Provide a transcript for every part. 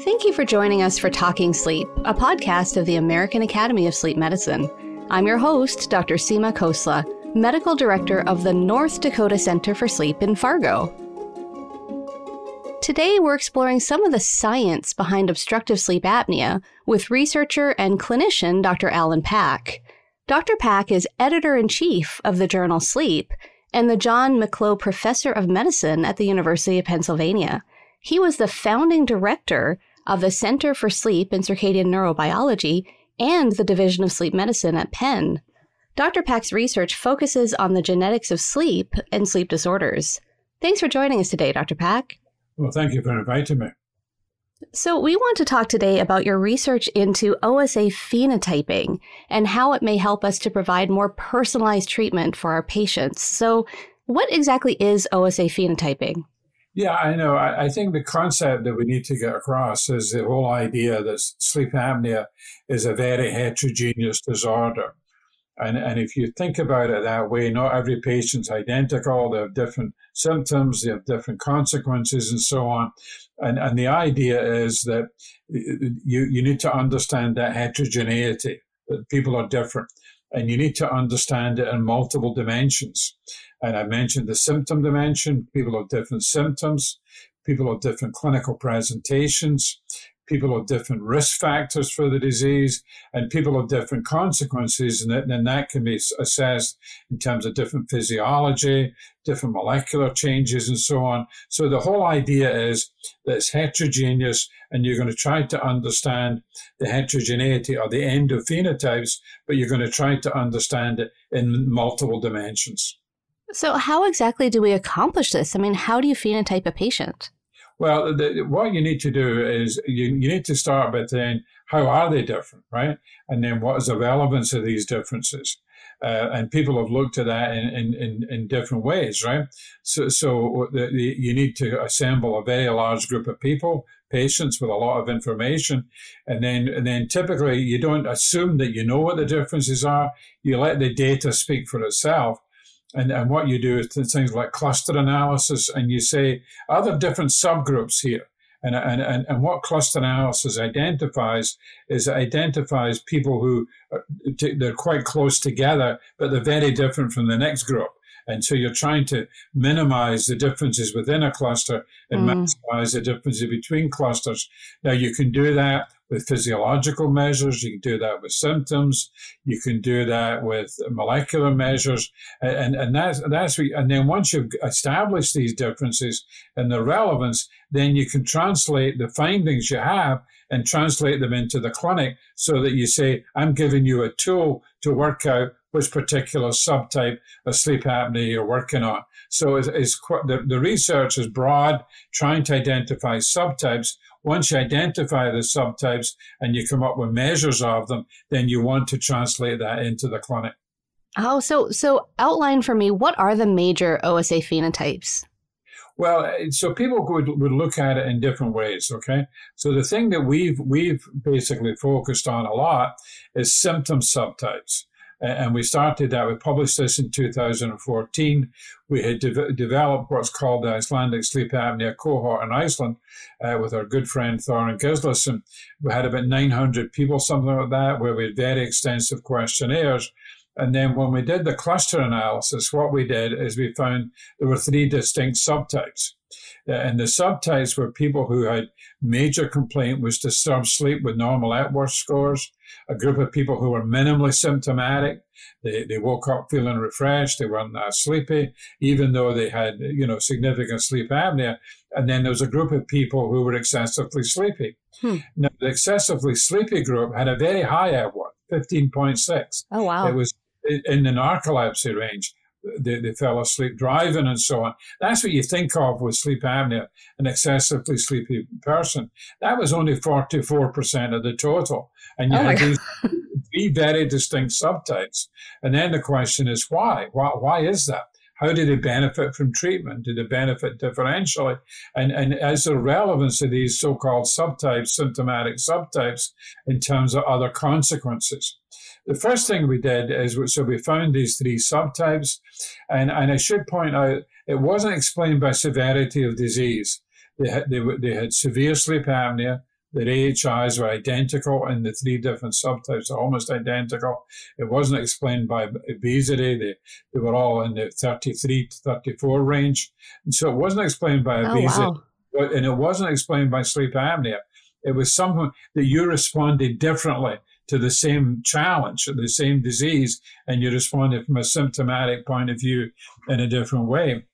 Thank you for joining us for Talking Sleep, a podcast of the American Academy of Sleep Medicine. I'm your host, Dr. Seema Khosla, Medical Director of the North Dakota Center for Sleep in Fargo. Today, we're exploring some of the science behind obstructive sleep apnea with researcher and clinician Dr. Alan Pack. Dr. Pack is editor in chief of the journal Sleep and the John Miclot Professor of Medicine at the University of Pennsylvania. He was the founding director of the Center for Sleep and Circadian Neurobiology and the Division of Sleep Medicine at Penn. Dr. Pack's research focuses on the genetics of sleep and sleep disorders. Thanks for joining us today, Dr. Pack. Well, thank you for inviting me. So, we want to talk today about your research into OSA phenotyping and how it may help us to provide more personalized treatment for our patients. So, what exactly is OSA phenotyping? Yeah, I know. I, I, think the concept that we need to get across is the whole idea that sleep apnea is a very heterogeneous disorder. And, and if you think about it that way, not every patient's identical. They have different symptoms, they have different consequences, and so on. And, and the idea is that you, you need to understand that heterogeneity, that people are different. And you need to understand it in multiple dimensions. And I mentioned the symptom dimension. People have different symptoms. People have different clinical presentations people have different risk factors for the disease, and people have different consequences, and, that, and that can be assessed in terms of different physiology, different molecular changes, and so on. So the whole idea is that it's heterogeneous, and you're going to try to understand the heterogeneity or the endophenotypes, but you're going to try to understand it in multiple dimensions. So, how exactly do we accomplish this? I mean, how do you phenotype a patient? Well, the, what you need to do is you, you need to start by saying, how are they different, right? And then what is the relevance of these differences? Uh, and people have looked at that in, in, in, in different ways, right? So, so the, the, you need to assemble a very large group of people, patients with a lot of information, and then and then typically you don't assume that you know what the differences are. You let the data speak for itself, and, and what you do is things like cluster analysis, and you say, are there different subgroups here? And, and, and, and what cluster analysis identifies is it identifies people who uh, are, they're quite close together, but they're very different from the next group. And so you're trying to minimize the differences within a cluster and mm. maximize the differences between clusters. Now you can do that with physiological measures. You can do that with symptoms. You can do that with molecular measures. And, and that's, that's, and then once you've established these differences and the relevance, then you can translate the findings you have and translate them into the clinic so that you say, I'm giving you a tool to work out which particular subtype of sleep apnea you're working on. So it's, it's quite, the, the research is broad, trying to identify subtypes. Once you identify the subtypes and you come up with measures of them, then you want to translate that into the clinic. Oh, so so outline for me what are the major OSA phenotypes? Well, so people would, would look at it in different ways. Okay, so the thing that we've we've basically focused on a lot is symptom subtypes and we started that. We published this in 2014. We had de- developed what's called the Icelandic sleep apnea cohort in Iceland uh, with our good friend Thorarinn Gislason. We had about 900 people, something like that, where we had very extensive questionnaires. And then when we did the cluster analysis, what we did is we found there were three distinct subtypes. Uh, and the subtypes were people who had major complaint was disturbed sleep with normal Epworth scores, a group of people who were minimally symptomatic. They, they woke up feeling refreshed. They weren't that sleepy, even though they had, you know, significant sleep apnea. And then there was a group of people who were excessively sleepy. Hmm. Now, the excessively sleepy group had a very high Epworth, 15.6. Oh, wow. It was in the narcolepsy range they, they fell asleep driving and so on. That's what you think of with sleep apnea, an excessively sleepy person. That was only 44% of the total. And you oh had these three very distinct subtypes. And then the question is why? Why, why is that? How do they benefit from treatment? Do they benefit differentially? And, and as the relevance of these so-called subtypes, symptomatic subtypes, in terms of other consequences? The first thing we did is so we found these three subtypes, and, and I should point out it wasn't explained by severity of disease. They had, they, they had severe sleep apnea, that AHIs were identical in the three different subtypes, are almost identical. It wasn't explained by obesity. They, they were all in the 33 to 34 range. And so it wasn't explained by obesity. Oh, wow. And it wasn't explained by sleep apnea. It was something that you responded differently to the same challenge, the same disease, and you responded from a symptomatic point of view in a different way.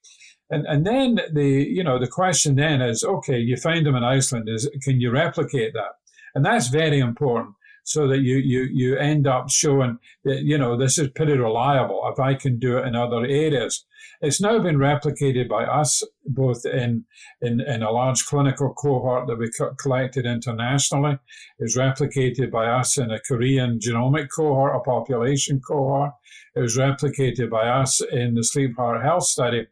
And and then the you know the question then is okay, you find them in Iceland, is can you replicate that? And that's very important so that you you you end up showing that you know this is pretty reliable if I can do it in other areas. It's now been replicated by us both in in, in a large clinical cohort that we co- collected internationally. It's replicated by us in a Korean genomic cohort, a population cohort. It was replicated by us in the sleep heart health study.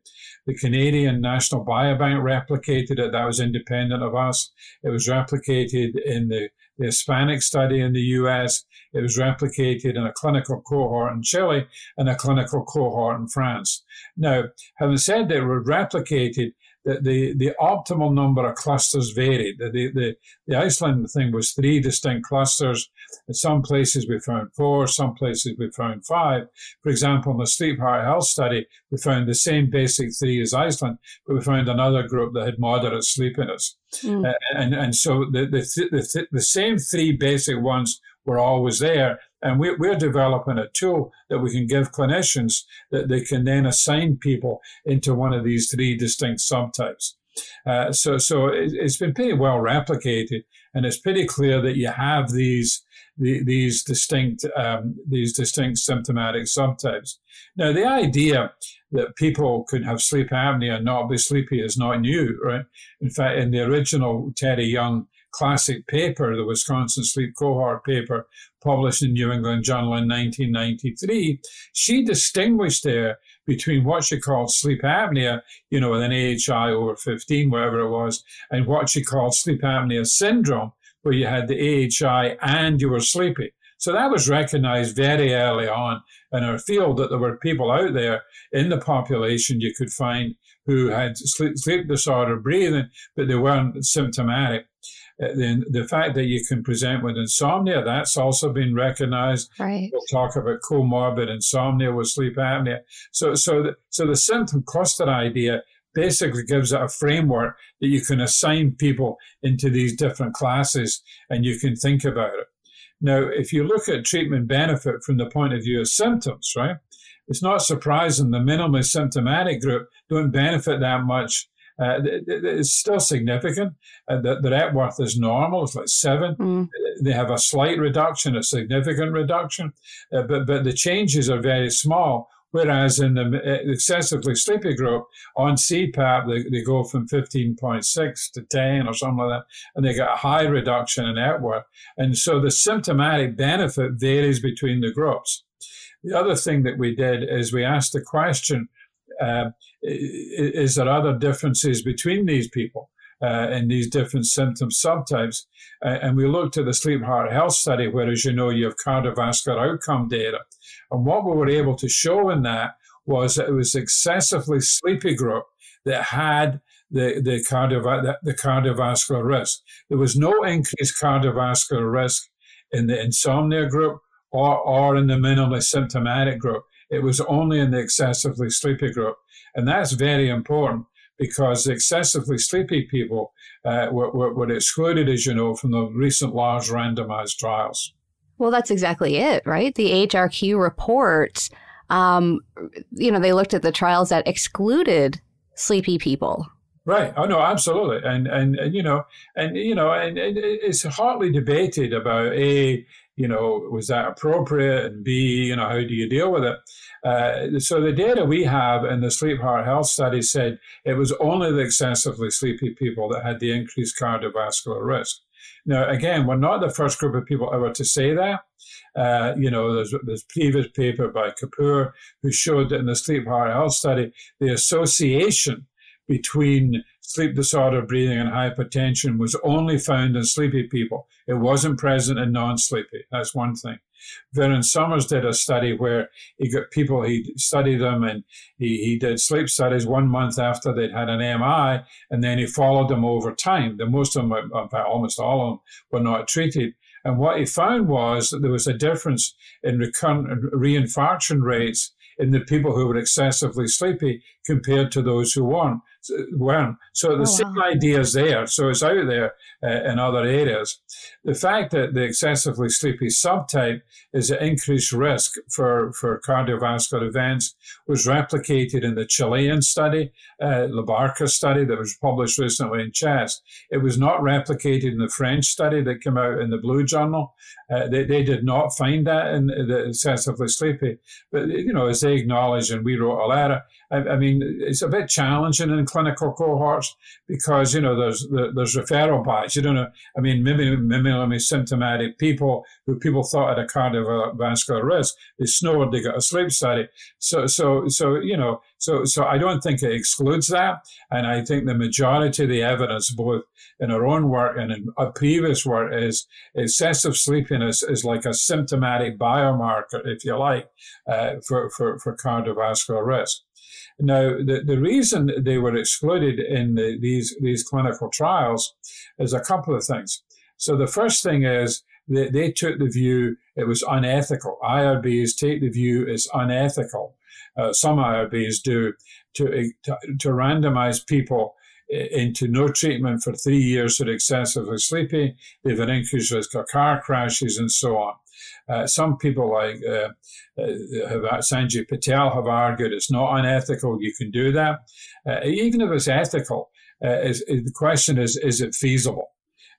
The Canadian National Biobank replicated it. That was independent of us. It was replicated in the, the Hispanic study in the US. It was replicated in a clinical cohort in Chile and a clinical cohort in France. Now, having said that, it was replicated the, the, the optimal number of clusters varied. The, the, the Iceland thing was three distinct clusters. In some places we found four, some places we found five. For example, in the sleep heart health study, we found the same basic three as Iceland, but we found another group that had moderate sleepiness. Mm. Uh, and, and so the, the, the, the same three basic ones were always there. And we, we're developing a tool that we can give clinicians that they can then assign people into one of these three distinct subtypes. Uh, so, so it, has been pretty well replicated, and it's pretty clear that you have these the, these distinct um, these distinct symptomatic subtypes. Now, the idea that people could have sleep apnea and not be sleepy is not new, right? In fact, in the original Terry Young classic paper, the Wisconsin Sleep Cohort paper published in New England Journal in 1993, she distinguished there between what she called sleep apnea, you know, with an AHI over 15, whatever it was, and what she called sleep apnea syndrome, where you had the AHI and you were sleepy. So that was recognized very early on in our field that there were people out there in the population you could find who had sleep, sleep disorder breathing, but they weren't symptomatic. Uh, then the fact that you can present with insomnia, that's also been recognized. Right. We'll talk about comorbid insomnia with sleep apnea. So, so, the, so the symptom cluster idea basically gives it a framework that you can assign people into these different classes and you can think about it. Now, if you look at treatment benefit from the point of view of symptoms, right, it's not surprising the minimally symptomatic group don't benefit that much uh, it's still significant. Uh, the, the Epworth is normal; it's like seven. Mm. They have a slight reduction, a significant reduction, uh, but but the changes are very small. Whereas in the uh, excessively sleepy group on CPAP, they, they go from 15.6 to 10 or something like that, and they get a high reduction in Epworth. And so the symptomatic benefit varies between the groups. The other thing that we did is we asked the question uh, is there other differences between these people uh, in these different symptom subtypes? Uh, and we looked at the sleep heart health study, where, as you know, you have cardiovascular outcome data. And what we were able to show in that was that it was excessively sleepy group that had the, the, cardiov- the cardiovascular risk. There was no increased cardiovascular risk in the insomnia group or, or in the minimally symptomatic group. It was only in the excessively sleepy group. And that's very important because the excessively sleepy people uh, were, were, were excluded, as you know, from the recent large randomized trials. Well, that's exactly it, right? The AHRQ report, um, you know, they looked at the trials that excluded sleepy people. Right. Oh no, absolutely. And, and and, you know, and you know, and, and it's hotly debated about a you know, was that appropriate? And B, you know, how do you deal with it? Uh, so the data we have in the sleep heart health study said it was only the excessively sleepy people that had the increased cardiovascular risk. Now, again, we're not the first group of people ever to say that. Uh, you know, there's this previous paper by Kapur who showed that in the sleep heart health study, the association between sleep disorder, breathing, and hypertension was only found in sleepy people. It wasn't present in non sleepy. That's one thing. Virend Somers did a study where he got people, he studied them and he, he did sleep studies one month after they'd had an MI, and then he followed them over time. The most of them, in fact, almost all of them, were not treated. And what he found was that there was a difference in recurrent reinfarction rates in the people who were excessively sleepy compared to those who weren't weren't. So the oh, same wow. idea is there. So it's out there uh, in other areas. The fact that the excessively sleepy subtype is an increased risk for, for cardiovascular events was replicated in the Chilean study, uh, Barca study that was published recently in CHEST. It was not replicated in the French study that came out in the Blue Journal. Uh, they, they did not find that in the excessively sleepy. But, you know, as they acknowledged, and we wrote a letter, I, I mean, it's a bit challenging in clinical cohorts because you know there's there's referral bias. You don't know. I mean, maybe symptomatic people who people thought had a cardiovascular risk, they snored, they got a sleep study. So so so you know so so I don't think it excludes that, and I think the majority of the evidence, both in our own work and in a previous work, is excessive sleepiness is like a symptomatic biomarker, if you like, uh, for, for for cardiovascular risk. Now, the, the reason they were excluded in the, these, these clinical trials is a couple of things. So the first thing is they, they took the view it was unethical. IRBs take the view it's unethical. Uh, some IRBs do to, to, to randomize people into no treatment for three years are excessively sleepy. They have an increased risk of car crashes and so on. Uh, some people like uh, uh, Sanjay Patel have argued it's not unethical. You can do that. Uh, even if it's ethical, uh, is, is, the question is, is it feasible?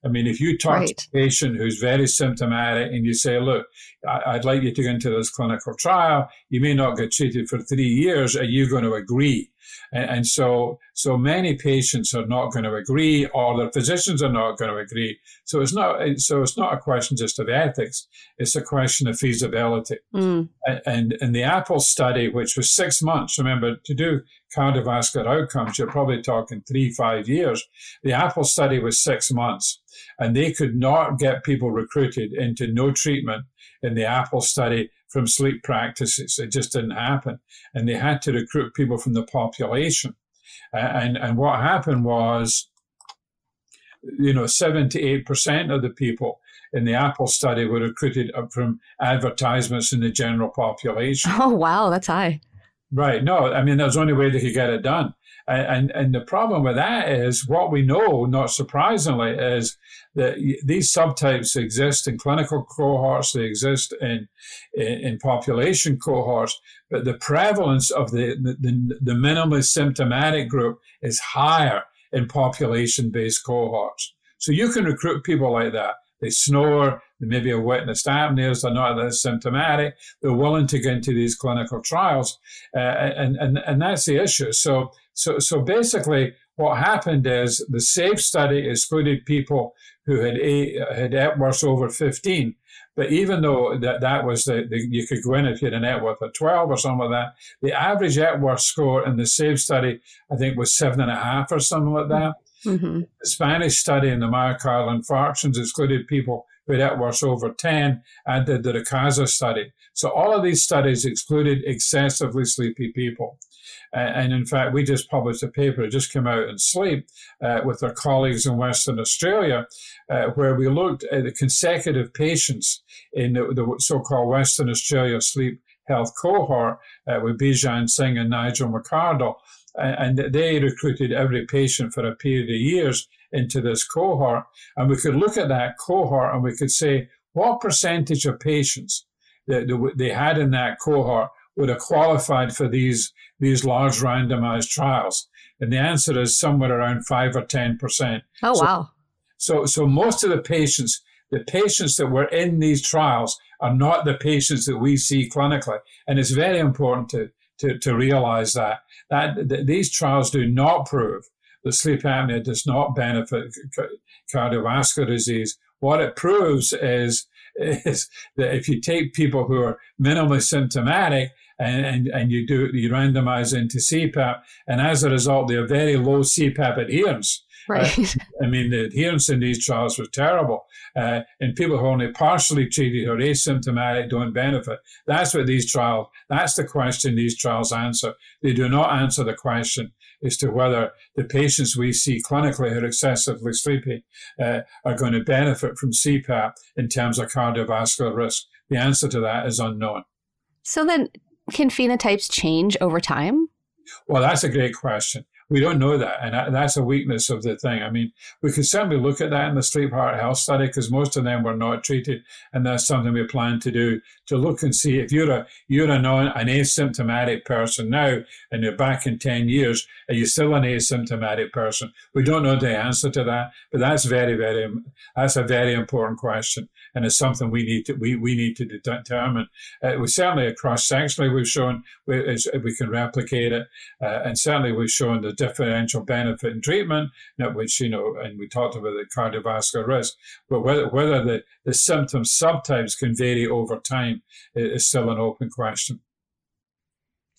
I mean, if you talk right. to a patient who's very symptomatic and you say, look, I, would like you to go into this clinical trial, you may not get treated for three years, are you going to agree? And, and, so, so many patients are not going to agree, or their physicians are not going to agree. So it's not, so it's not a question just of ethics; it's a question of feasibility. Mm. And in the Apple study, which was six months, remember to do cardiovascular outcomes, you're probably talking three, five years. The Apple study was six months, and they could not get people recruited into no treatment in the Apple study from sleep practices. It just didn't happen. And they had to recruit people from the population. And, and what happened was, you know, 78% of the people in the Apple study were recruited from advertisements in the general population. Oh, wow, that's high. Right. No, I mean, that's the only way they could get it done. And, and the problem with that is what we know, not surprisingly, is that these subtypes exist in clinical cohorts, they exist in, in, in population cohorts, but the prevalence of the, the, the minimally symptomatic group is higher in population based cohorts. So you can recruit people like that. They snore, they maybe have witnessed apneas, they're not that symptomatic, they're willing to get into these clinical trials. Uh, and, and, and that's the issue. So so, so basically, what happened is the SAVE study excluded people who had a, had Epworth over 15. But even though that, that was the, the, you could go in if you had an Epworth of 12 or something like that, the average Epworth score in the SAVE study, I think, was seven and a half or something like that. Mm-hmm. The Spanish study in the myocardial infarctions excluded people had Epworth over 10 and did the RICCADSA study. So all of these studies excluded excessively sleepy people. And in fact, we just published a paper, it just came out in Sleep, uh, with our colleagues in Western Australia, uh, where we looked at the consecutive patients in the, the so called Western Australia sleep health cohort uh, with Bhajan Singh and Nigel McArdle. And they recruited every patient for a period of years into this cohort. And we could look at that cohort and we could say, what percentage of patients that they had in that cohort would have qualified for these these large randomized trials? And the answer is somewhere around five or ten percent. Oh so, wow! So so most of the patients, the patients that were in these trials, are not the patients that we see clinically, and it's very important to to, to realize that that, that these trials do not prove that sleep apnea does not benefit cardiovascular disease. What it proves is is that if you take people who are minimally symptomatic and, and, and you do you randomize into CPAP, and as a result, they have very low CPAP adherence. Right. Uh, I mean, the adherence in these trials was terrible. Uh, and people who are only partially treated or asymptomatic don't benefit. That's what these trials, that's the question these trials answer. They do not answer the question as to whether the patients we see clinically who are excessively sleepy uh, are going to benefit from CPAP in terms of cardiovascular risk. The answer to that is unknown. So then, can phenotypes change over time? Well, that's a great question. We don't know that. And that's a weakness of the thing. I mean, we could certainly look at that in the sleep heart health study because most of them were not treated. And that's something we plan to do to look and see if you're a, you're a non, an asymptomatic person now and you're back in 10 years, are you still an asymptomatic person? We don't know the answer to that, but that's very, very, that's a very important question. And it's something we need to, we, we need to determine. Uh, we certainly across sectionally, we've shown we, we can replicate it. Uh, and certainly we've shown the differential benefit in treatment, which, you know, and we talked about the cardiovascular risk, but whether, whether the, the symptom subtypes can vary over time is still an open question.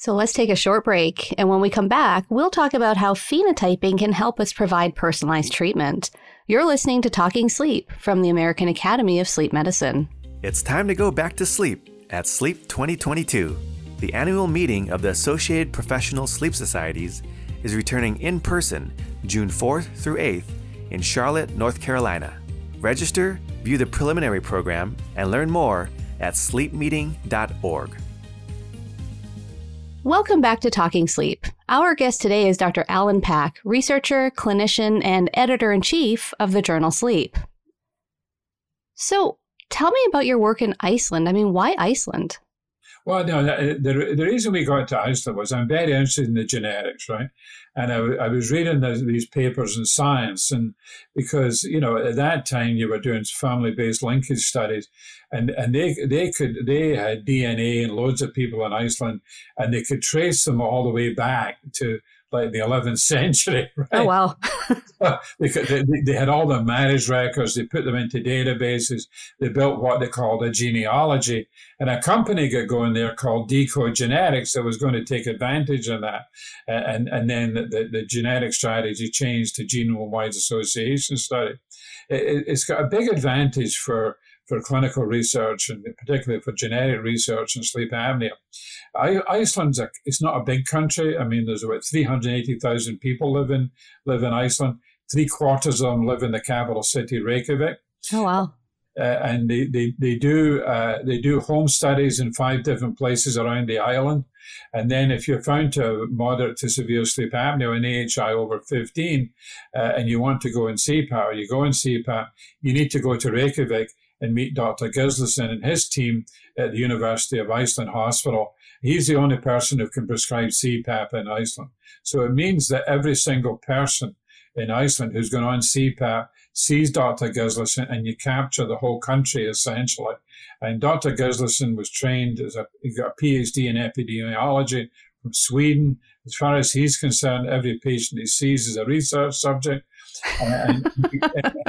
So let's take a short break. And when we come back, we'll talk about how phenotyping can help us provide personalized treatment. You're listening to Talking Sleep from the American Academy of Sleep Medicine. It's time to go back to sleep at Sleep 2022. The annual meeting of the Associated Professional Sleep Societies is returning in person June 4th through 8th in Charlotte, North Carolina. Register, view the preliminary program, and learn more at sleepmeeting.org. Welcome back to Talking Sleep. Our guest today is Dr. Alan Pack, researcher, clinician, and editor in chief of the journal Sleep. So, tell me about your work in Iceland. I mean, why Iceland? Well, no, uh, the, the reason we got to Iceland was I'm very interested in the genetics, right? And I, I was reading the, these papers in science, and because you know at that time you were doing family-based linkage studies, and and they they could they had DNA and loads of people in Iceland, and they could trace them all the way back to like the 11th century. Right? Oh, wow. they, they, they, had all the marriage records, they put them into databases, they built what they called a genealogy. And a company got going there called deCODE Genetics that was going to take advantage of that. And, and then the, the genetic strategy changed to genome wide association study. It, it's got a big advantage for for clinical research and particularly for genetic research and sleep apnea. I, Iceland's a, it's not a big country. I mean, there's about 380,000 people live in live in Iceland. Three quarters of them live in the capital city, Reykjavik. Oh wow! Uh, and they they, they do uh, they do home studies in five different places around the island. And then if you're found to have moderate to severe sleep apnea an AHI over 15, uh, and you want to go in CPAP, you go in CPAP, you need to go to Reykjavik and meet Dr. Gislason and his team at the University of Iceland Hospital. He's the only person who can prescribe CPAP in Iceland. So it means that every single person in Iceland who's going on CPAP sees Dr. Gislason and you capture the whole country essentially. And Dr. Gislason was trained as a, he got a PhD in epidemiology from Sweden. As far as he's concerned, every patient he sees is a research subject and,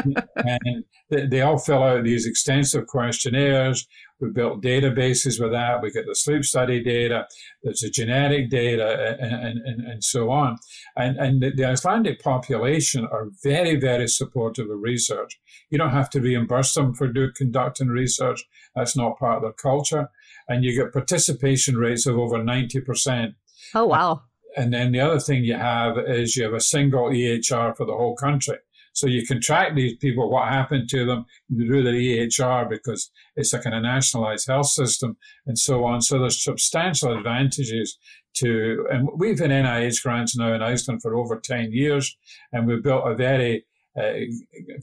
and, and, they all fill out these extensive questionnaires. We built databases with that. We get the sleep study data. There's the genetic data, and, and, and so on. And, and the, Icelandic population are very, very supportive of research. You don't have to reimburse them for do, conducting research. That's not part of their culture. And you get participation rates of over 90%. Oh, wow. And then the other thing you have is you have a single EHR for the whole country. So you can track these people, what happened to them through the EHR because it's like a kind of nationalized health system and so on. So there's substantial advantages to, and we've had NIH grants now in Iceland for over 10 years, and we've built a very uh,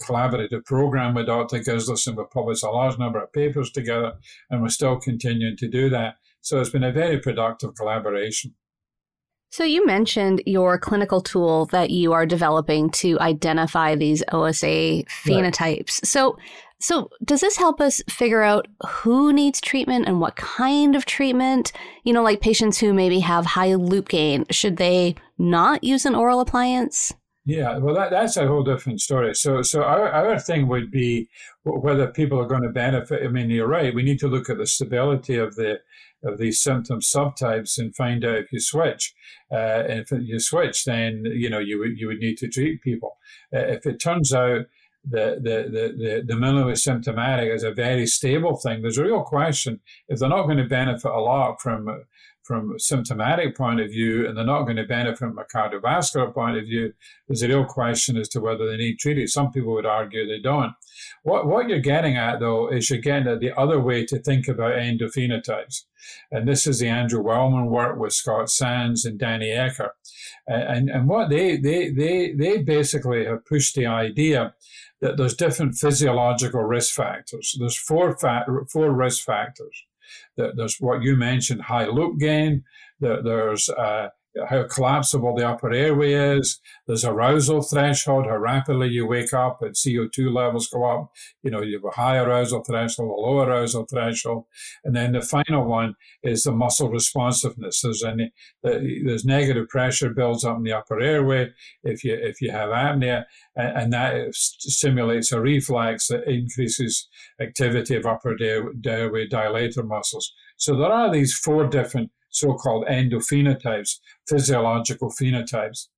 collaborative program with Dr. Gislason. We've published a large number of papers together, and we're still continuing to do that. So it's been a very productive collaboration. So, you mentioned your clinical tool that you are developing to identify these OSA phenotypes. Right. So, so does this help us figure out who needs treatment and what kind of treatment? You know, like patients who maybe have high loop gain, should they not use an oral appliance? Yeah, well, that, that's a whole different story. So, so our, our thing would be whether people are going to benefit. I mean, you're right. We need to look at the stability of the of these symptom subtypes and find out if you switch. Uh, and if you switch, then you know you would you would need to treat people. Uh, if it turns out the the the the, the minimally symptomatic is a very stable thing, there's a real question if they're not going to benefit a lot from from a symptomatic point of view and they're not going to benefit from a cardiovascular point of view, there's a real question as to whether they need treated. Some people would argue they don't. What, what you're getting at, though, is you're getting at the other way to think about endophenotypes. And this is the Andrew Wellman work with Scott Sands and Danny Eckert. And, and what they, they, they, they basically have pushed the idea that there's different physiological risk factors. There's four, fa- four risk factors there's what you mentioned, high loop gain. That there's uh, how collapsible the upper airway is. There's arousal threshold, how rapidly you wake up and CO2 levels go up. You know, you have a high arousal threshold, a low arousal threshold. And then the final one is the muscle responsiveness. There's any, there's negative pressure builds up in the upper airway if you, if you have apnea and, and that stimulates a reflex that increases activity of upper airway dilator muscles. So there are these four different so-called endophenotypes, physiological phenotypes.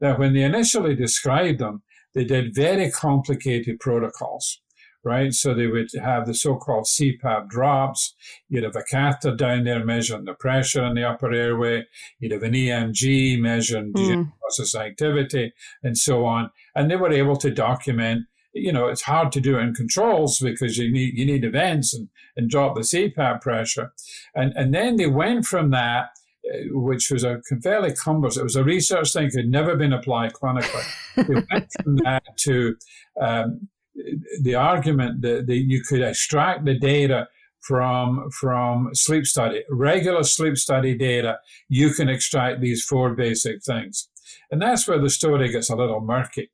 Now, when they initially described them, they did very complicated protocols, right? So they would have the so-called CPAP drops. You'd have a catheter down there measuring the pressure in the upper airway. You'd have an EMG measuring mm. process activity and so on. And they were able to document you know, it's hard to do in controls because you need you need events and, and drop the CPAP pressure. And and then they went from that, uh, which was a fairly cumbersome, it was a research thing could never been applied clinically. they went from that to um, the argument that, that you could extract the data from from sleep study, regular sleep study data, you can extract these four basic things. And that's where the story gets a little murky.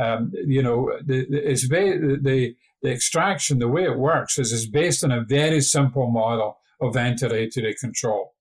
Um, you know, the, the, it's very, the, the extraction, the way it works is it's based on a very simple model of ventilatory control.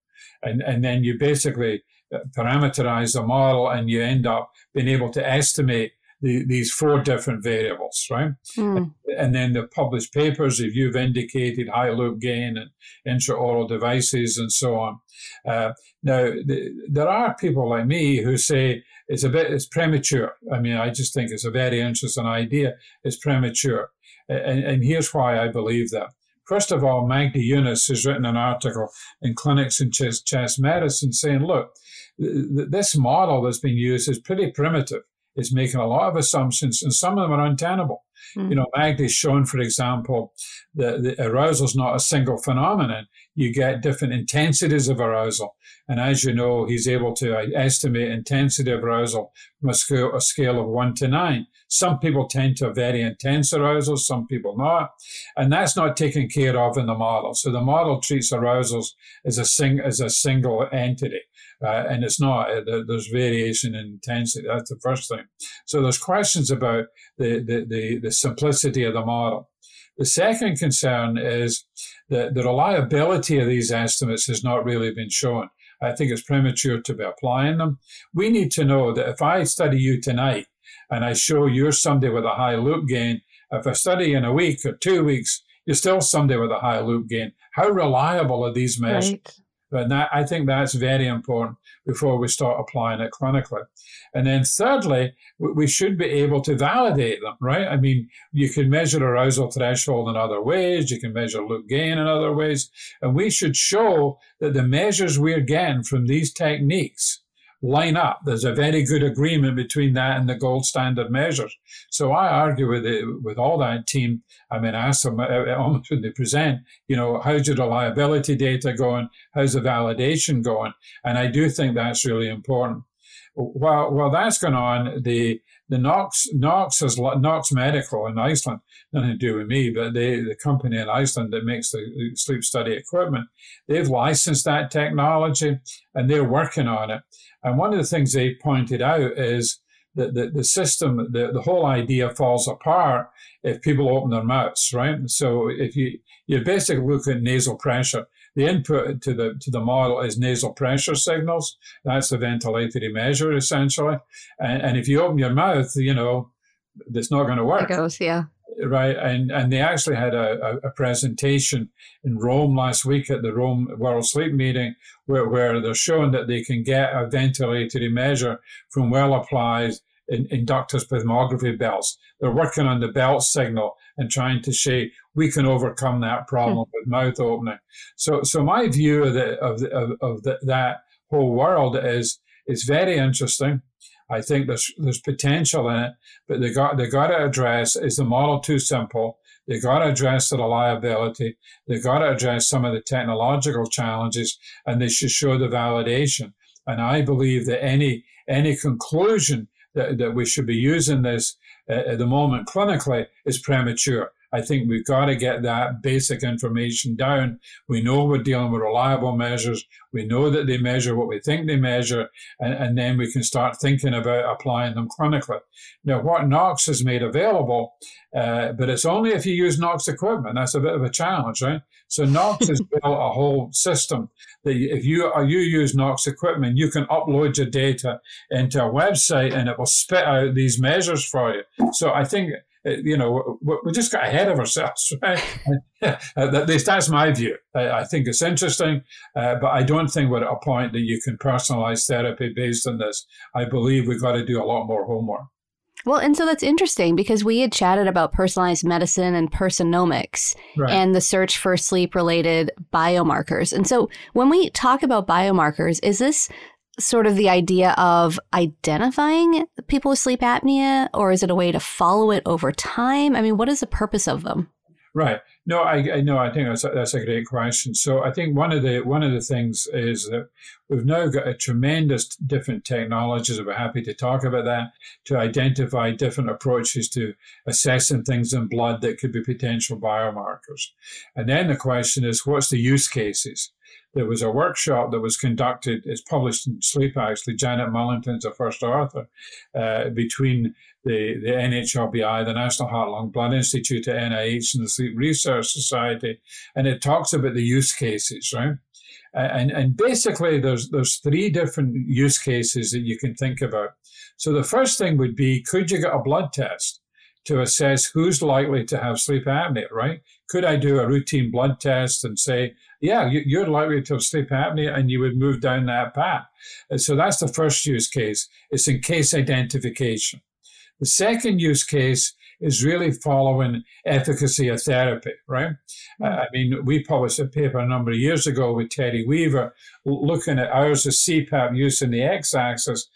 And, and then you basically uh, parameterize the model and you end up being able to estimate the, these four different variables, right? Mm. And then the published papers, if you've indicated high loop gain and intraoral devices and so on. Uh, now, the, there are people like me who say it's a bit, it's premature. I mean, I just think it's a very interesting idea. It's premature. And, and here's why I believe that. First of all, Magdy Younes has written an article in Clinics in Chest, Chest Medicine saying, look, th- this model that's been used is pretty primitive is making a lot of assumptions, and some of them are untenable. Mm. You know, Magdy's shown, for example, that the arousal is not a single phenomenon. You get different intensities of arousal. And as you know, he's able to estimate intensity of arousal from a scale, a scale of one to nine. Some people tend to have very intense arousal, some people not. And that's not taken care of in the model. So the model treats arousals as a, sing, as a single entity. Uh, and it's not. Uh, there's variation in intensity. That's the first thing. So there's questions about the, the, the, the simplicity of the model. The second concern is that the reliability of these estimates has not really been shown. I think it's premature to be applying them. We need to know that if I study you tonight and I show you're somebody with a high loop gain, if I study in a week or two weeks, you're still somebody with a high loop gain. How reliable are these measures? Right. And that, I think that's very important before we start applying it clinically. And then thirdly, we should be able to validate them, right? I mean, you can measure arousal threshold in other ways. You can measure loop gain in other ways. And we should show that the measures we're getting from these techniques line up. There's a very good agreement between that and the gold standard measures. So I argue with it, with all that team. I mean, I ask them uh, uh, almost when they present, you know, how's your reliability data going? How's the validation going? And I do think that's really important. While while that's going on, the the Nox Nox has Nox Medical in Iceland, nothing to do with me, but they the company in Iceland that makes the sleep study equipment, they've licensed that technology and they're working on it. And one of the things they pointed out is that the, the system, the, the whole idea falls apart if people open their mouths, right? So if you, you basically look at nasal pressure, the input to the to the model is nasal pressure signals. That's the ventilatory measure essentially. And, and if you open your mouth, you know, it's not going to work. It goes, yeah right? And and they actually had a, a, presentation in Rome last week at the Rome World Sleep Meeting where, where they're showing that they can get a ventilatory measure from well applied in, inductive plethysmography belts. They're working on the belt signal and trying to say we can overcome that problem hmm. with mouth opening. So so my view of the of the, of, of the, that whole world is is very interesting. I think there's there's potential in it, but they got they got to address is the model too simple? They got to address the reliability. They got to address some of the technological challenges, and they should show the validation. And I believe that any any conclusion that, that we should be using this at the moment clinically is premature. I think we've got to get that basic information down. We know we're dealing with reliable measures. We know that they measure what we think they measure, and, and then we can start thinking about applying them clinically. Now, what Nox has made available, uh, but it's only if you use Nox equipment. That's a bit of a challenge, right? So Nox has built a whole system that if you uh, you use Nox equipment, you can upload your data into a website and it will spit out these measures for you. So I think you know, we just got ahead of ourselves. Right? At least that's my view. I think it's interesting, uh, but I don't think we're at a point that you can personalize therapy based on this. I believe we've got to do a lot more homework. Well, and so that's interesting because we had chatted about personalized medicine and personomics right. and the search for sleep related biomarkers. And so when we talk about biomarkers, is this sort of the idea of identifying people with sleep apnea, or is it a way to follow it over time? I mean, what is the purpose of them? Right. No, I, I know. I think that's a, that's a great question. So I think one of the one of the things is that we've now got a tremendous different technologies. We're happy to talk about that to identify different approaches to assessing things in blood that could be potential biomarkers. And then the question is, what's the use cases? There was a workshop that was conducted, it's published in Sleep actually, Janet Mullington's the first author, uh, between the, the NHLBI, the National Heart Lung Blood Institute at NIH and the Sleep Research Society, and it talks about the use cases, right? And, and basically there's, there's three different use cases that you can think about. So the first thing would be, could you get a blood test? To assess who's likely to have sleep apnea, right? Could I do a routine blood test and say, yeah, you're likely to have sleep apnea, and you would move down that path. So that's the first use case. It's in case identification. The second use case is really following efficacy of therapy, right? Mm-hmm. I mean, we published a paper a number of years ago with Terri Weaver looking at hours of CPAP use in the x axis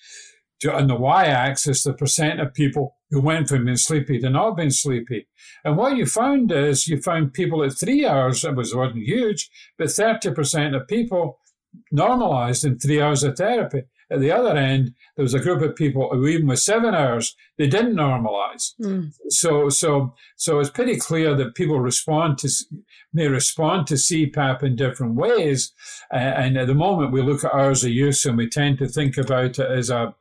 on the y-axis the percent of people who went from being sleepy to not being sleepy. And what you found is you found people at three hours, it was, wasn't huge, but 30% of people normalized in three hours of therapy. At the other end, there was a group of people who even with seven hours, they didn't normalize. Mm. So, so, so it's pretty clear that people respond to, may respond to CPAP in different ways. And at the moment, we look at hours of use and we tend to think about it as a,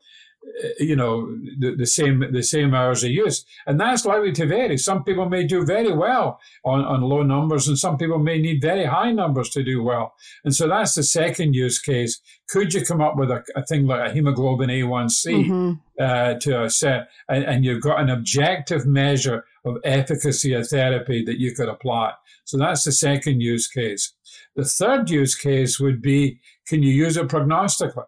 you know the, the, same the same hours of use. And that's likely to vary some people may do very well on, on low numbers and some people may need very high numbers to do well. And so that's the second use case. Could you come up with a, a thing like a hemoglobin a1c mm-hmm. uh, to set and, and you've got an objective measure of efficacy of therapy that you could apply. So that's the second use case. The third use case would be can you use it prognostically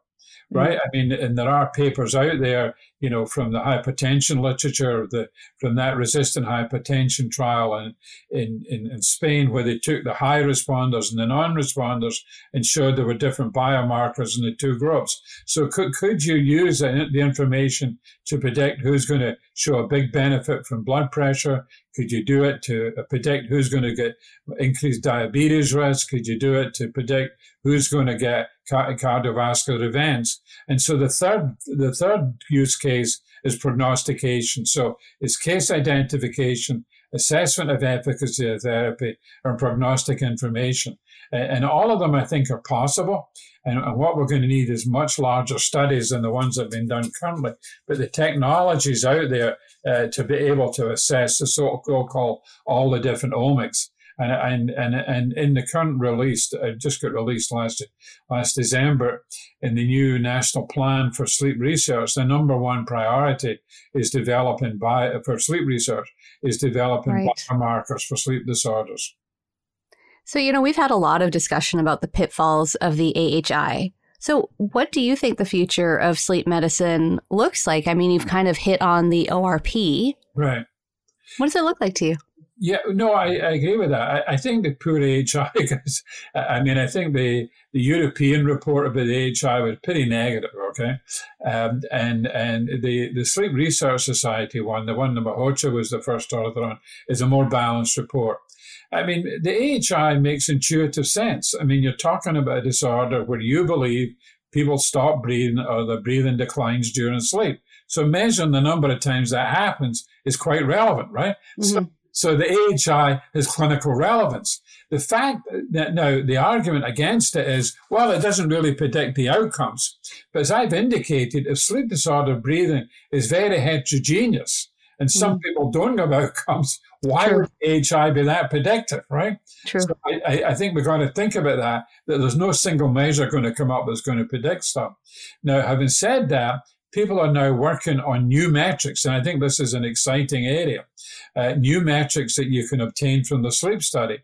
right? Mm-hmm. I mean, and there are papers out there, you know, from the hypertension literature, the from that resistant hypertension trial in, in, in, in Spain, where they took the high responders and the non-responders and showed there were different biomarkers in the two groups. So could, could you use the information to predict who's going to show a big benefit from blood pressure? Could you do it to uh, predict who's going to get increased diabetes risk? Could you do it to predict who's going to get cardiovascular events? And so the third, the third use case is prognostication. So it's case identification, assessment of efficacy of therapy, and prognostic information. And all of them, I think, are possible. And what we're going to need is much larger studies than the ones that have been done currently. But the technologies out there uh, to be able to assess the so-called all the different omics And, and, and, and in the current release, it uh, just got released last, last December in the new national plan for sleep research, the number one priority is developing by, for sleep research is developing right. biomarkers for sleep disorders. So, you know, we've had a lot of discussion about the pitfalls of the AHI. So, what do you think the future of sleep medicine looks like? I mean, you've kind of hit on the ORP. Right. What does it look like to you? Yeah, no, I, I agree with that. I, I think the poor AHI, because I mean, I think the, the European report about the AHI was pretty negative, okay? Um, and and the, the Sleep Research Society one, the one that Malhotra was the first author on, is a more balanced report. I mean, the AHI makes intuitive sense. I mean, you're talking about a disorder where you believe people stop breathing or the breathing declines during sleep. So measuring the number of times that happens is quite relevant, right? Mm-hmm. So, so the AHI has clinical relevance. The fact that now the argument against it is, well, it doesn't really predict the outcomes. But as I've indicated, if sleep disorder breathing is very heterogeneous, and some mm. people don't have outcomes. Why True. would AHI be that predictive, right? True. So I, I think we've got to think about that, that there's no single measure going to come up that's going to predict stuff. Now, having said that, people are now working on new metrics, and I think this is an exciting area. Uh, new metrics that you can obtain from the sleep study.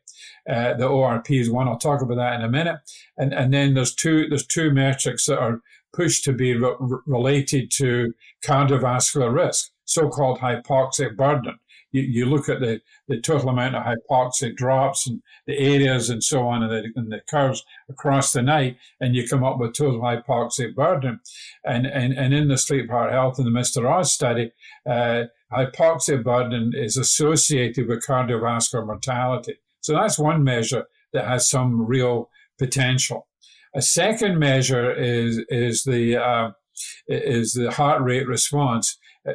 Uh, the ORP is one. I'll talk about that in a minute. And and then there's two there's two metrics that are pushed to be re- related to cardiovascular risk so-called hypoxic burden. You, you look at the, the total amount of hypoxic drops and the areas and so on and the, and the curves across the night, and you come up with total hypoxic burden. And, and, and in the Sleep Heart Health and the MrOS study, uh, hypoxic burden is associated with cardiovascular mortality. So that's one measure that has some real potential. A second measure is is the uh, is the heart rate response. Uh,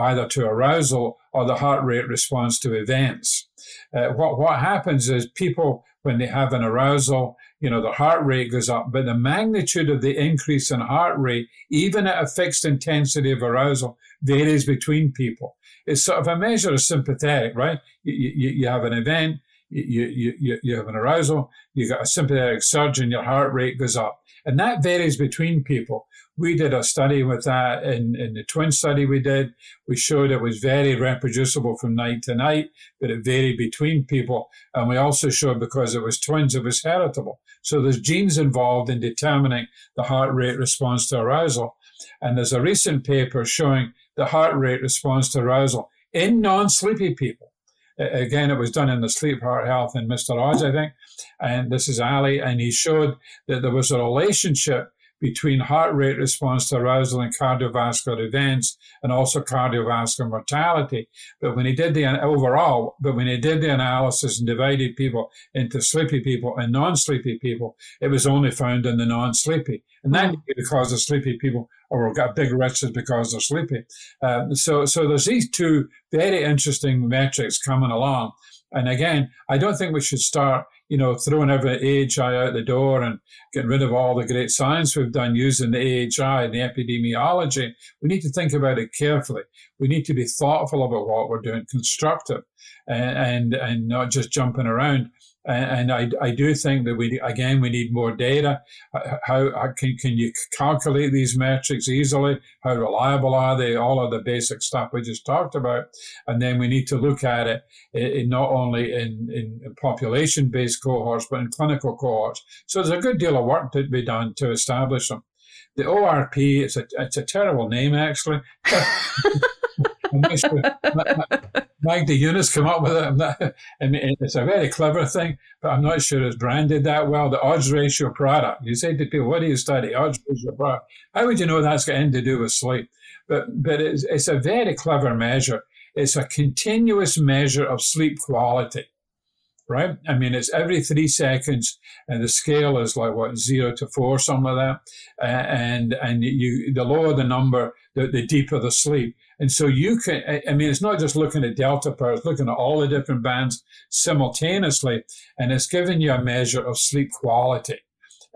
either to arousal or the heart rate response to events. Uh, what what happens is people when they have an arousal, you know, the heart rate goes up, but the magnitude of the increase in heart rate, even at a fixed intensity of arousal, varies between people. It's sort of a measure of sympathetic, right? You, you, you have an event, you, you, you have an arousal, you got a sympathetic surge, and your heart rate goes up. And that varies between people we did a study with that in, in the twin study we did. We showed it was very reproducible from night to night, but it varied between people. And we also showed because it was twins, it was heritable. So there's genes involved in determining the heart rate response to arousal. And there's a recent paper showing the heart rate response to arousal in non-sleepy people. Again, it was done in the Sleep Heart Health and MrOS, I think. And this is Ali, and he showed that there was a relationship between heart rate response to arousal and cardiovascular events and also cardiovascular mortality. But when he did the overall, but when he did the analysis and divided people into sleepy people and non-sleepy people, it was only found in the non-sleepy. And that mm. because the sleepy people or got big riches because they're sleepy. Uh, so, so there's these two very interesting metrics coming along. And again, I don't think we should start you know, throwing every AHI out the door and getting rid of all the great science we've done using the AHI and the epidemiology. We need to think about it carefully. We need to be thoughtful about what we're doing, constructive, and and, and not just jumping around. And, I, I do think that we, again, we need more data. Uh, how, how, can, can you calculate these metrics easily? How reliable are they? All of the basic stuff we just talked about. And then we need to look at it in, not only in, in population based cohorts, but in clinical cohorts. So there's a good deal of work to be done to establish them. The ORP, it's a, it's a terrible name, actually. The Younes come up with it. I mean, it's a very clever thing, but I'm not sure it's branded that well. The odds ratio product. You say to people, "What do you study?" Odds ratio product. How would you know that's got anything to do with sleep? But but it's, it's a very clever measure. It's a continuous measure of sleep quality right? I mean, it's every three seconds, and the scale is like what zero to four, something like that. And and you, the lower the number, the, the deeper the sleep. And so you can, I mean, it's not just looking at delta power, it's looking at all the different bands simultaneously, and it's giving you a measure of sleep quality.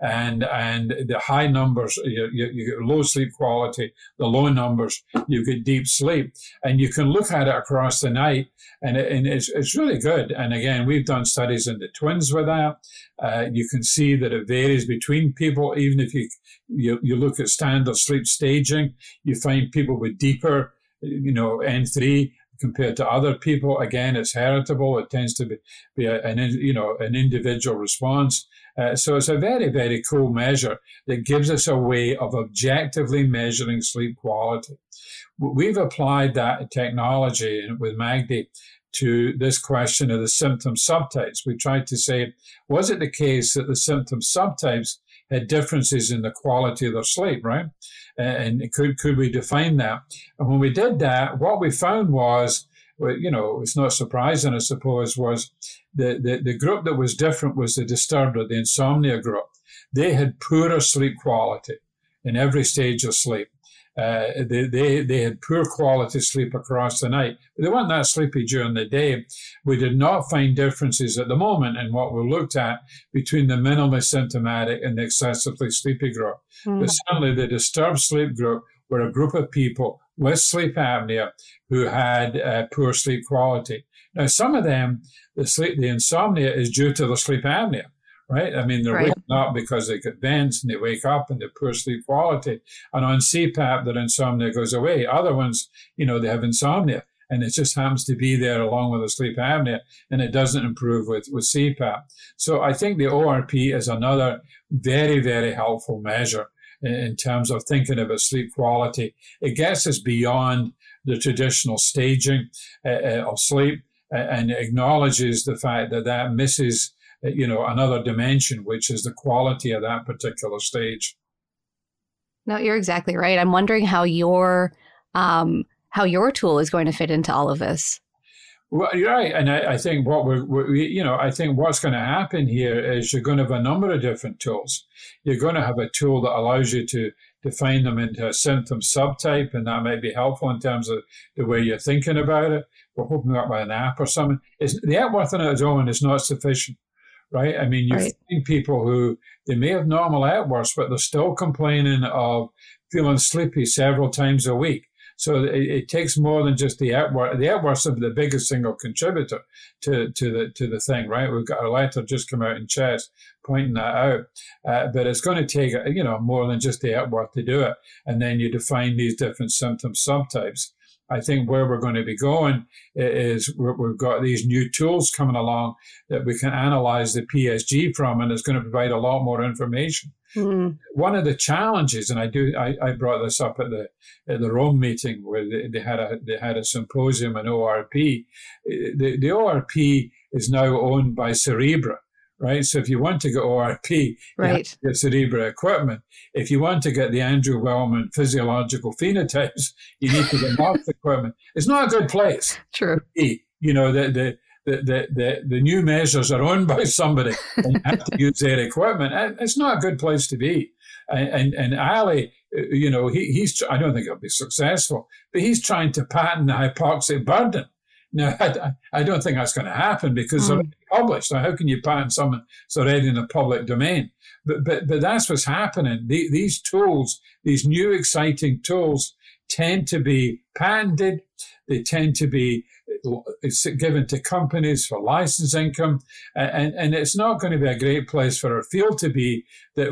and and the high numbers, you, you, you, get low sleep quality. The low numbers, you get deep sleep, and you can look at it across the night, and, it, and it's, it's really good. And again, we've done studies in the twins with that. Uh, you can see that it varies between people. Even if you, you you look at standard sleep staging, you find people with deeper, you know, N3 compared to other people. Again, it's heritable. It tends to be, be a, an you know an individual response. Uh, so it's a very very cool measure that gives us a way of objectively measuring sleep quality. We've applied that technology with Magdy to this question of the symptom subtypes. We tried to say, was it the case that the symptom subtypes had differences in the quality of their sleep, right? And could could we define that? And when we did that, what we found was, you know, it's not surprising, I suppose, was the, the, the group that was different was the disturbed or the insomnia group. They had poorer sleep quality in every stage of sleep. Uh, they, they, they had poor quality sleep across the night. They weren't that sleepy during the day. We did not find differences at the moment in what we looked at between the minimally symptomatic and the excessively sleepy group. Mm. But certainly the disturbed sleep group were a group of people with sleep apnea who had uh, poor sleep quality. Now, some of them, the sleep, the insomnia is due to the sleep apnea right? I mean, they're right. waking up because they get vents and they wake up and they poor sleep quality. And on CPAP, their insomnia goes away. Other ones, you know, they have insomnia and it just happens to be there along with the sleep apnea and it doesn't improve with, with CPAP. So I think the ORP is another very, very helpful measure in, in terms of thinking about sleep quality. It gets us beyond the traditional staging uh, uh of sleep and acknowledges the fact that that misses you know, another dimension, which is the quality of that particular stage. No, you're exactly right. I'm wondering how your um, how your tool is going to fit into all of this. Well, you're right, and I, I think what we're, we, you know, I think what's going to happen here is you're going to have a number of different tools. You're going to have a tool that allows you to define them into a symptom subtype, and that might be helpful in terms of the way you're thinking about it. We're hoping that by an app or something. It's, the Epworth on its own is not sufficient right? I mean, you right. find people who they may have normal Epworths, but they're still complaining of feeling sleepy several times a week. So it, it takes more than just the Epworth. The Epworths are the biggest single contributor to, to the to the thing, right? We've got a letter just come out in CHEST pointing that out. Uh, but it's going to take you know more than just the Epworth to do it, and then you define these different symptom subtypes. I think where we're going to be going is we've got these new tools coming along that we can analyze the PSG from, and it's going to provide a lot more information. Mm-hmm. One of the challenges, and I do, I, I, brought this up at the at the Rome meeting where they, they had a they had a symposium on ORP. The, the ORP is now owned by Cerebra, right? So if you want to get ORP, right. get Cerebra equipment. If you want to get the Andrew Wellman physiological phenotypes, you need to get Mark's equipment. It's not a good place. True. You know, the, the, the, the, the new measures are owned by somebody and you have to use their equipment. It's not a good place to be. And, and, and Ali, uh, you know, he, he's, I don't think he'll be successful, but he's trying to patent the hypoxic burden. Now, I, I don't think that's going to happen because mm. it's published. So how can you patent something that's already in the public domain? But, but, but that's what's happening. The, these tools, these new exciting tools tend to be patented. They tend to be given to companies for license income, and, and it's not going to be a great place for our field to be. That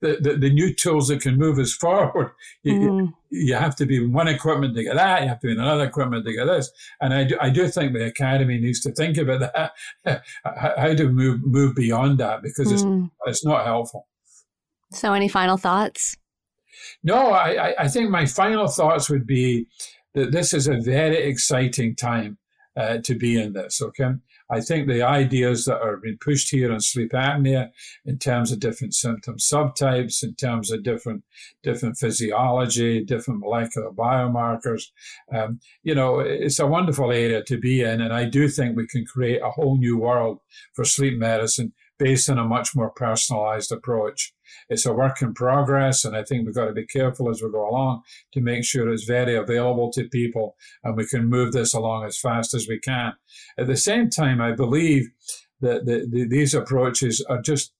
the, the, the new tools that can move us forward, you, mm. you have to be in one equipment to get that, you have to be in another equipment to get this, and I do, I do think the academy needs to think about that, how to move move beyond that because mm. it's it's not helpful. So, any final thoughts? No, I, I think my final thoughts would be that this is a very exciting time uh, to be in this. Okay. I think the ideas that are being pushed here on sleep apnea in terms of different symptom subtypes, in terms of different, different physiology, different molecular biomarkers, um, you know, it's a wonderful area to be in. And I do think we can create a whole new world for sleep medicine based on a much more personalized approach. It's a work in progress, and I think we've got to be careful as we go along to make sure it's very available to people and we can move this along as fast as we can. At the same time, I believe that the, the, these approaches are just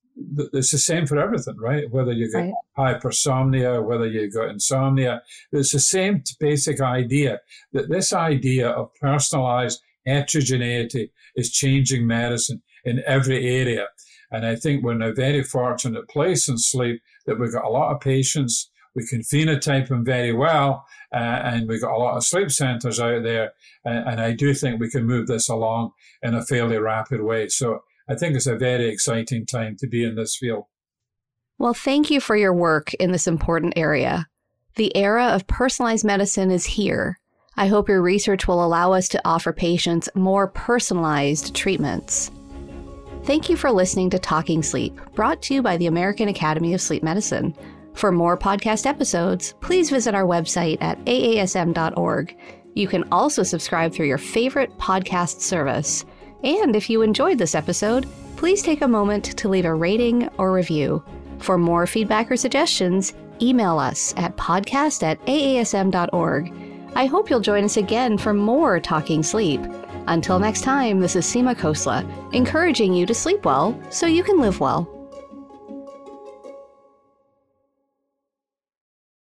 it's the same for everything, right? Whether you got right. hypersomnia, whether you've got insomnia, it's the same basic idea that this idea of personalized heterogeneity is changing medicine in every area. And I think we're in a very fortunate place in sleep that we've got a lot of patients. We can phenotype them very well, uh, and we've got a lot of sleep centers out there. And, and I do think we can move this along in a fairly rapid way. So I think it's a very exciting time to be in this field. Well, thank you for your work in this important area. The era of personalized medicine is here. I hope your research will allow us to offer patients more personalized treatments. Thank you for listening to Talking Sleep, brought to you by the American Academy of Sleep Medicine. For more podcast episodes, please visit our website at aasm.org. You can also subscribe through your favorite podcast service. And if you enjoyed this episode, please take a moment to leave a rating or review. For more feedback or suggestions, email us at podcast at aasm.org. I hope you'll join us again for more Talking Sleep. Until next time, this is Seema Khosla, encouraging you to sleep well so you can live well.